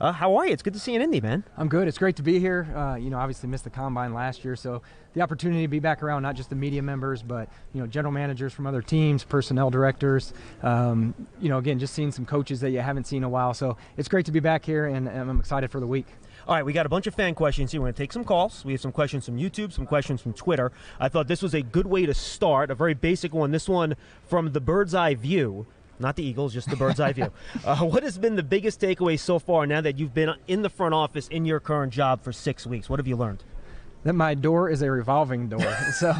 Uh, how are you? It's good to see you in Indy, man. I'm good. It's great to be here. Uh, you know, obviously missed the combine last year, so the opportunity to be back around not just the media members, but you know, general managers from other teams, personnel directors. Um, you know, again, just seeing some coaches that you haven't seen in a while. So it's great to be back here, and, and I'm excited for the week. All right, we got a bunch of fan questions here. We're going to take some calls. We have some questions from YouTube, some questions from Twitter. I thought this was a good way to start, a very basic one. This one from the bird's eye view not the Eagles, just the bird's eye view. Uh, what has been the biggest takeaway so far now that you've been in the front office in your current job for six weeks? What have you learned? that my door is a revolving door. So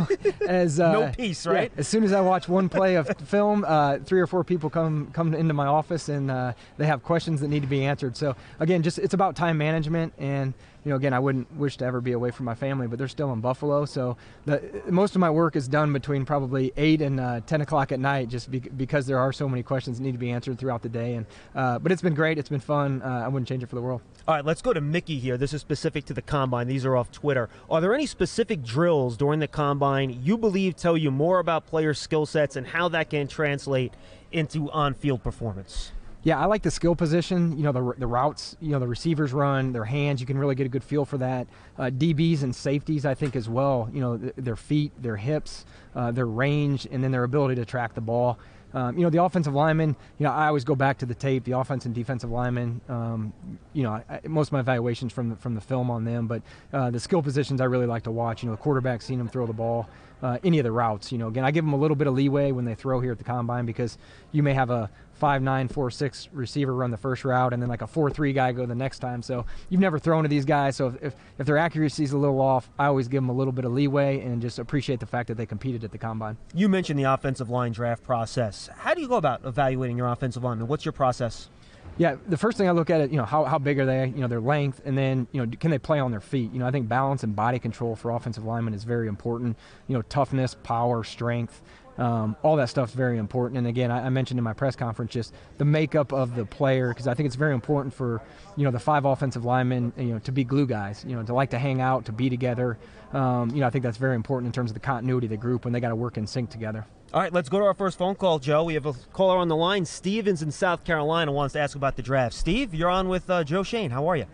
as uh, no peace, right? Yeah, as soon as I watch one play of film, uh, three or four people come come into my office and uh, they have questions that need to be answered. So again, just it's about time management and you know, again, I wouldn't wish to ever be away from my family, but they're still in Buffalo. So the, most of my work is done between probably 8 and uh, 10 o'clock at night just be, because there are so many questions that need to be answered throughout the day. And uh, But it's been great. It's been fun. Uh, I wouldn't change it for the world. All right, let's go to Mickey here. This is specific to the combine. These are off Twitter. Are there any specific drills during the combine you believe tell you more about player skill sets and how that can translate into on field performance? Yeah, I like the skill position. You know, the, the routes, you know, the receivers run, their hands, you can really get a good feel for that. Uh, DBs and safeties, I think, as well. You know, th- their feet, their hips, uh, their range, and then their ability to track the ball. Um, you know, the offensive linemen, you know, I always go back to the tape, the offense and defensive linemen. Um, you know, I, most of my evaluations from the, from the film on them, but uh, the skill positions I really like to watch. You know, the quarterback, seeing them throw the ball, uh, any of the routes. You know, again, I give them a little bit of leeway when they throw here at the combine because you may have a five nine four six receiver run the first route and then like a four three guy go the next time. So you've never thrown to these guys. So if, if, if their accuracy is a little off, I always give them a little bit of leeway and just appreciate the fact that they competed at the combine. You mentioned the offensive line draft process. How do you go about evaluating your offensive lineman? What's your process? Yeah, the first thing I look at it, you know, how, how big are they, you know, their length, and then, you know, can they play on their feet? You know, I think balance and body control for offensive linemen is very important. You know, toughness, power, strength. Um, all that stuff's very important. And again, I, I, mentioned in my press conference just the makeup of the player because I think it's very important for you know the five offensive linemen you know to be glue guys. You know to like to hang out, to be together. Um, you know I think that's very important in terms of the continuity of the group when they got to work in sync together. All right, let's go to our first phone call, Joe. We have a caller on the line. Stevens in South Carolina wants to ask about the draft. Steve, you're on with uh, Joe Schoen. How are you?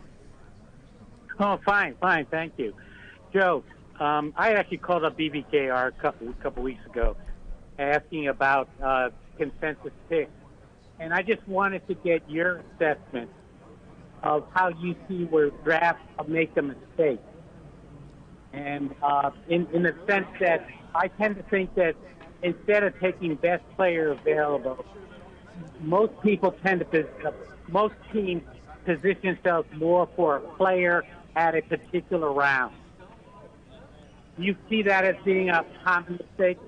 Oh, fine, fine, thank you, Joe. Um, I actually called up BBKR a couple couple weeks ago asking about uh, consensus picks. And I just wanted to get your assessment of how you see where drafts make a mistake. And uh, in, in the sense that I tend to think that instead of taking best player available, most people tend to, uh, most teams position themselves more for a player at a particular round. You see that as being a common mistake?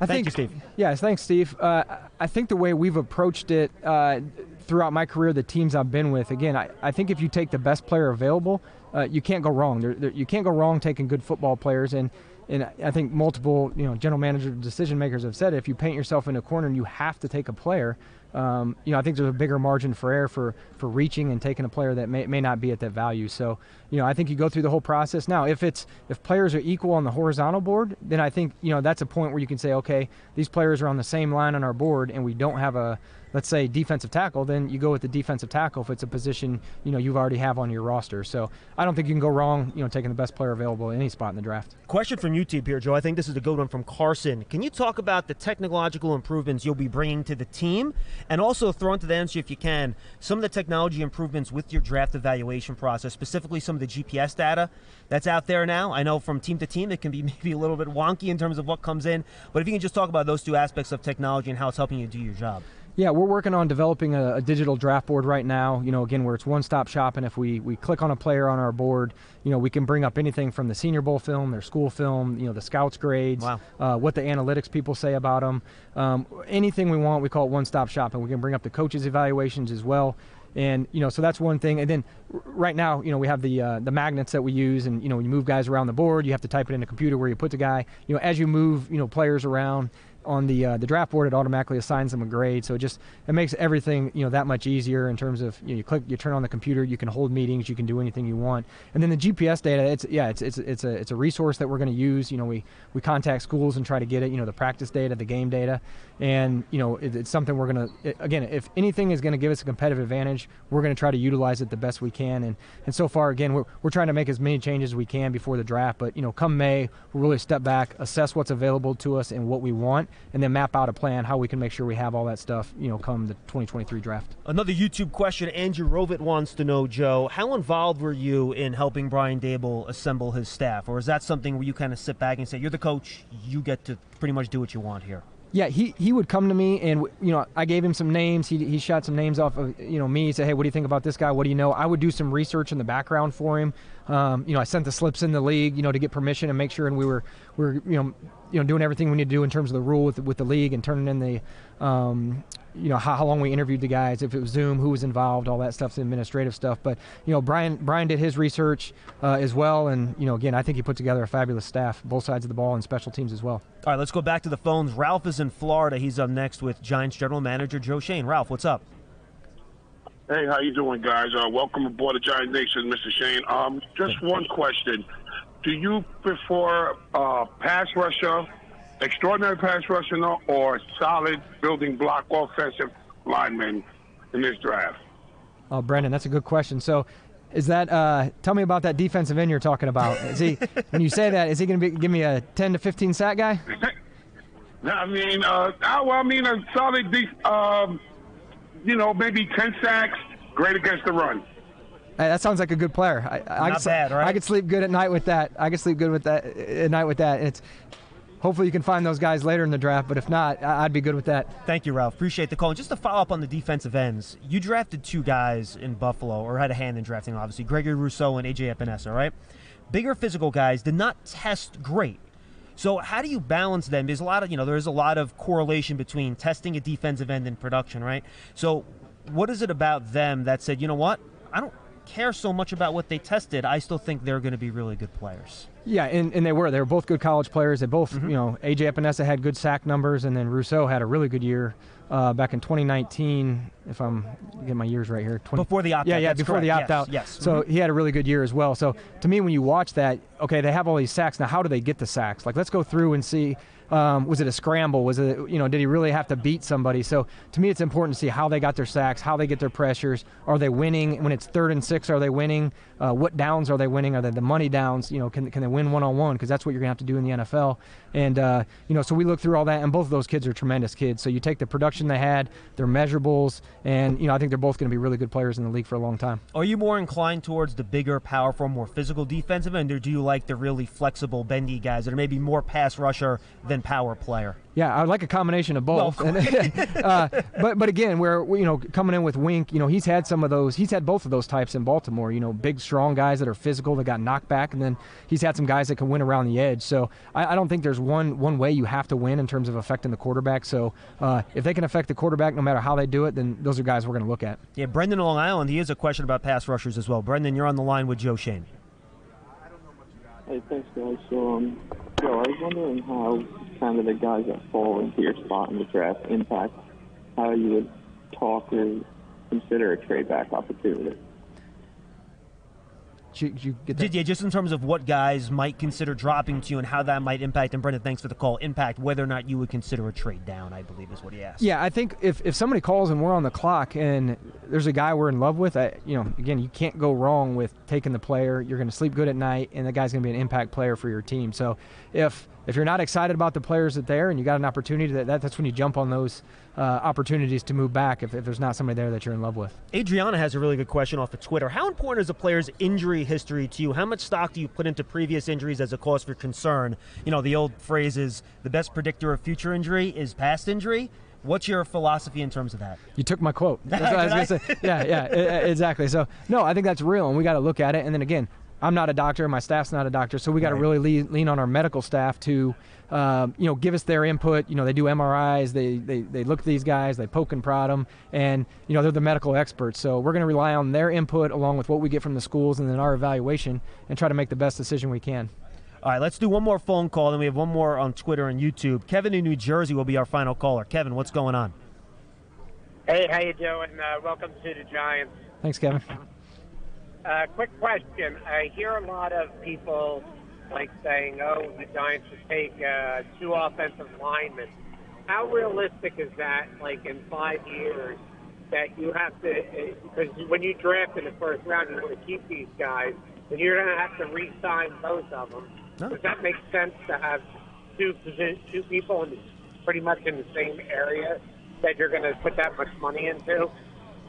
I Thank think, you, Steve. Yes, thanks, Steve. Uh, I think the way we've approached it uh, throughout my career, the teams I've been with, again, I, I think if you take the best player available, uh, you can't go wrong. There, there, you can't go wrong taking good football players. And and I think multiple you know general manager decision makers have said if you paint yourself in a corner and you have to take a player, um, you know I think there's a bigger margin for error for for reaching and taking a player that may, may not be at that value. So you know I think you go through the whole process. Now if it's if players are equal on the horizontal board, then I think you know that's a point where you can say okay these players are on the same line on our board and we don't have a let's say defensive tackle, then you go with the defensive tackle if it's a position you know you've already have on your roster. So I don't think you can go wrong, you know, taking the best player available at any spot in the draft. Question from YouTube here, Joe. I think this is a good one from Carson. Can you talk about the technological improvements you'll be bringing to the team, and also throw into the answer if you can some of the technology improvements with your draft evaluation process, specifically some of the GPS data that's out there now. I know from team to team it can be maybe a little bit wonky in terms of what comes in, but if you can just talk about those two aspects of technology and how it's helping you do your job. Yeah, we're working on developing a, a, digital draft board right now. You know, again, where it's one-stop shopping. If we we click on a player on our board, you know, we can bring up anything from the Senior Bowl film, their school film, you know, the scouts grades, wow. uh, what the analytics people say about them, um, anything we want. We call it one-stop shopping. We can bring up the coaches' evaluations as well and you know so that's one thing and then right now you know we have the uh, the magnets that we use and you know when you move guys around the board you have to type it in a computer where you put the guy you know as you move you know players around on the uh, the draft board, it automatically assigns them a grade. So it just it makes everything you know that much easier in terms of you, know, you click, you turn on the computer, you can hold meetings, you can do anything you want. And then the GPS data, it's yeah, it's it's it's a it's a resource that we're going to use. You know, we we contact schools and try to get it. You know, the practice data, the game data, and you know it, it's something we're going to again, if anything is going to give us a competitive advantage, we're going to try to utilize it the best we can. And and so far, again, we're we're trying to make as many changes as we can before the draft. But you know, come May, we'll really step back, assess what's available to us and what we want, and then map out a plan how we can make sure we have all that stuff, you know, come the 2023 draft. Another YouTube question. Andrew Rovit wants to know, Joe, how involved were you in helping Brian Daboll assemble his staff, or is that something where you kind of sit back and say, "You're the coach, you get to pretty much do what you want here"? Yeah, he, he would come to me and you know I gave him some names. He, he shot some names off of you know me. He said, "Hey, what do you think about this guy? What do you know?" I would do some research in the background for him. Um, you know, I sent the slips in the league, you know, to get permission and make sure, and we were we were you know you know doing everything we need to do in terms of the rule with with the league and turning in the um, you know how, how, long we interviewed the guys, if it was Zoom, who was involved, all that stuff's administrative stuff. But you know, Brian Brian did his research uh, as well, and you know, again, I think he put together a fabulous staff, both sides of the ball and special teams as well. All right, let's go back to the phones. Ralph is in Florida. He's up next with Giants general manager Joe Schoen Ralph, what's up? Hey, how you doing, guys? Uh, welcome aboard the Giant Nation, Mr. Schoen Um, just one question: Do you prefer uh, pass rusher extraordinary pass rushing or solid building block offensive lineman in this draft? Oh, Brendan, that's a good question. So, is that uh, tell me about that defensive end you're talking about? Is he when you say that, is he going to give me a 10 to 15 sack guy? I mean, uh, I, well, I mean a solid, de- um, you know, maybe 10 sacks, great against the run. That sounds like a good player. I, I Not could, bad, right? I could sleep good at night with that. I could sleep good with that at night with that. And it's hopefully you can find those guys later in the draft. But if not, I'd be good with that. Thank you, Ralph. Appreciate the call. And just to follow up on the defensive ends, you drafted two guys in Buffalo, or had a hand in drafting, obviously, Gregory Rousseau and AJ Epenesa, right? Bigger physical guys did not test great. So how do you balance them? There's a lot of, you know, there's a lot of correlation between testing a defensive end and production, right? So what is it about them that said, you know what? I don't care so much about what they tested. I still think they're going to be really good players. Yeah, and, and they were. They were both good college players. They both, mm-hmm. you know, AJ Epenesa had good sack numbers, and then Rousseau had a really good year uh, back in 2019. If I'm getting my years right here, 20, before the opt out. Yeah, yeah, before correct. the opt yes, out. Yes. So mm-hmm. he had a really good year as well. So to me, when you watch that, okay, they have all these sacks. Now, how do they get the sacks? Like, let's go through and see um, was it a scramble? Was it, you know, did he really have to beat somebody? So to me, it's important to see how they got their sacks, how they get their pressures. Are they winning when it's third and six? Are they winning? Uh, what downs are they winning? Are they the money downs? You know, can, can they win one on one? Because that's what you're gonna have to do in the NFL. And uh, you know, so we look through all that, and both of those kids are tremendous kids. So you take the production they had, their measurables, and you know, I think they're both to be really good players in the league for a long time. Are you more inclined towards the bigger, powerful, more physical defensive end, or do you like the really flexible, bendy guys that are maybe more pass rusher than power player? Yeah, I would like a combination of both. Well, uh, but but again, we're you know coming in with Wink, you know he's had some of those. He's had both of those types in Baltimore. You know, big, strong guys that are physical that got knocked back, and then he's had some guys that can win around the edge. So I, I don't think there's one one way you have to win in terms of affecting the quarterback. So uh, if they can affect the quarterback, no matter how they do it, then those are guys we're going to look at. Yeah, Brendan Long Island. He has a question about pass rushers as well. Brendan, you're on the line with Joe Schoen. Hey, thanks, guys. So, um, Joe, I was wondering how kind of the guys that fall into your spot in the draft impact how you would talk or consider a trade back opportunity. Did you, get that? Yeah, just in terms of what guys might consider dropping to you and how that might impact. And Brendan, thanks for the call. Impact whether or not you would consider a trade down. I believe is what he asked. Yeah, I think if, if somebody calls and we're on the clock and there's a guy we're in love with, I, you know, again, you can't go wrong with taking the player. You're going to sleep good at night, and the guy's going to be an impact player for your team. So if if you're not excited about the players that there and you got an opportunity, that, that that's when you jump on those uh, opportunities to move back if, if there's not somebody there that you're in love with. Adriana has a really good question off of Twitter. How important is a player's injury history to you? How much stock do you put into previous injuries as a cause for concern? You know, the old phrase is the best predictor of future injury is past injury. What's your philosophy in terms of that? You took my quote. That's what I was going to say. Yeah, yeah, exactly. So, no, I think that's real, and we got to look at it. And then again, I'm not a doctor, my staff's not a doctor, so we got to right. really lean, lean, on our medical staff to, um, you know, give us their input. You know, they do MRIs, they, they, they look at these guys, they poke and prod them, and, you know, they're the medical experts. So we're going to rely on their input along with what we get from the schools and then our evaluation and try to make the best decision we can. All right, let's do one more phone call, then we have one more on Twitter and YouTube. Kevin in New Jersey will be our final caller. Kevin, what's going on? Hey, how you doing? Uh, welcome to the Giants. Thanks, Kevin. Uh, quick question. I hear a lot of people like saying, "Oh, the Giants should take uh, two offensive linemen." How realistic is that? Like in five years, that you have to because when you draft in the first round, you want to keep these guys, and you're going to have to re-sign both of them. No. Does that make sense to have two two people in pretty much in the same area that you're going to put that much money into?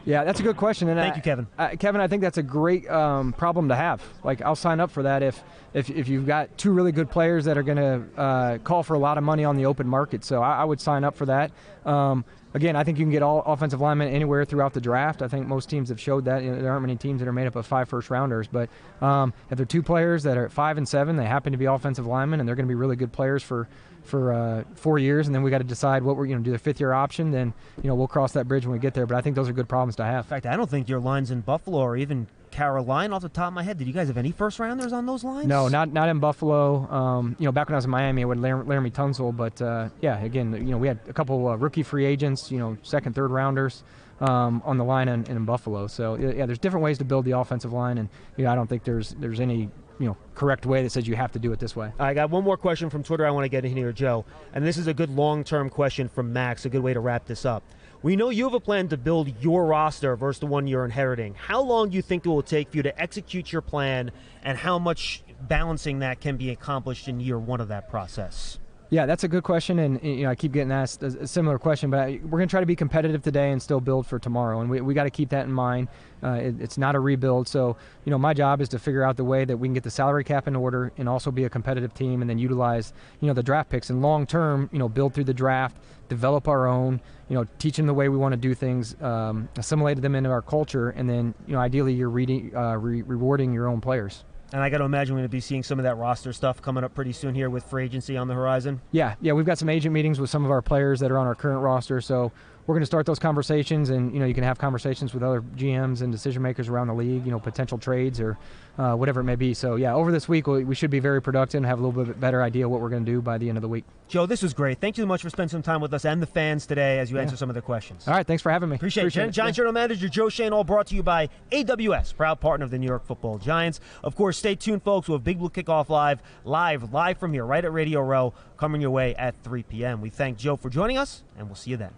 Yeah, that's a good question. And Thank I- you, Kevin. I, Kevin, I think that's a great um, problem to have. Like, I'll sign up for that if if, if you've got two really good players that are going to uh, call for a lot of money on the open market. So I, I would sign up for that. Um, again, I think you can get all offensive linemen anywhere throughout the draft. I think most teams have showed that. You know, there aren't many teams that are made up of five first rounders. But um, if they're two players that are at five and seven, they happen to be offensive linemen, and they're going to be really good players for for uh, four years, and then we got to decide what we're you know do the fifth year option. Then you know we'll cross that bridge when we get there. But I think those are good problems to have. In fact, I don't think your lines in Buffalo or even Carolina off the top of my head. Did you guys have any first rounders on those lines? No, not not in Buffalo. Um, you know, back when I was in Miami, I had Lar- Laremy Tunsil, but uh, yeah, again, you know, we had a couple uh, rookie free agents, you know, second, third rounders um, on the line in, in Buffalo. So yeah, yeah, there's different ways to build the offensive line, and you know, I don't think there's there's any you know correct way that says you have to do it this way. I got one more question from Twitter I want to get in here, Joe. And this is a good long term question from Max, a good way to wrap this up. We know you have a plan to build your roster versus the one you're inheriting. How long do you think it will take for you to execute your plan, and how much balancing that can be accomplished in year one of that process? Yeah, that's a good question, and you know I keep getting asked a similar question, but we're going to try to be competitive today and still build for tomorrow, and we, we got to keep that in mind. Uh, it, it's not a rebuild, so you know my job is to figure out the way that we can get the salary cap in order and also be a competitive team, and then utilize you know the draft picks and long term, you know, build through the draft, develop our own, you know, teach them the way we want to do things, um, assimilate them into our culture, and then you know ideally you're reading, uh, re- rewarding your own players. And I got to imagine we're going to be seeing some of that roster stuff coming up pretty soon here with free agency on the horizon. Yeah, yeah, we've got some agent meetings with some of our players that are on our current roster, so we're going to start those conversations, and you know, you can have conversations with other GMs and decision makers around the league, you know, potential trades or uh, whatever it may be. So yeah, over this week we we should be very productive and have a little bit better idea what we're going to do by the end of the week. Joe, this was great. Thank you so much for spending some time with us and the fans today as you answer some of their questions. All right, thanks for having me. Appreciate, it. Giants General Manager Joe Schoen, all brought to you by AWS, proud partner of the New York Football Giants. Of course, stay tuned, folks. We'll have Big Blue Kickoff Live, live, live from here, right at Radio Row, coming your way at 3 p.m. We thank Joe for joining us, and we'll see you then.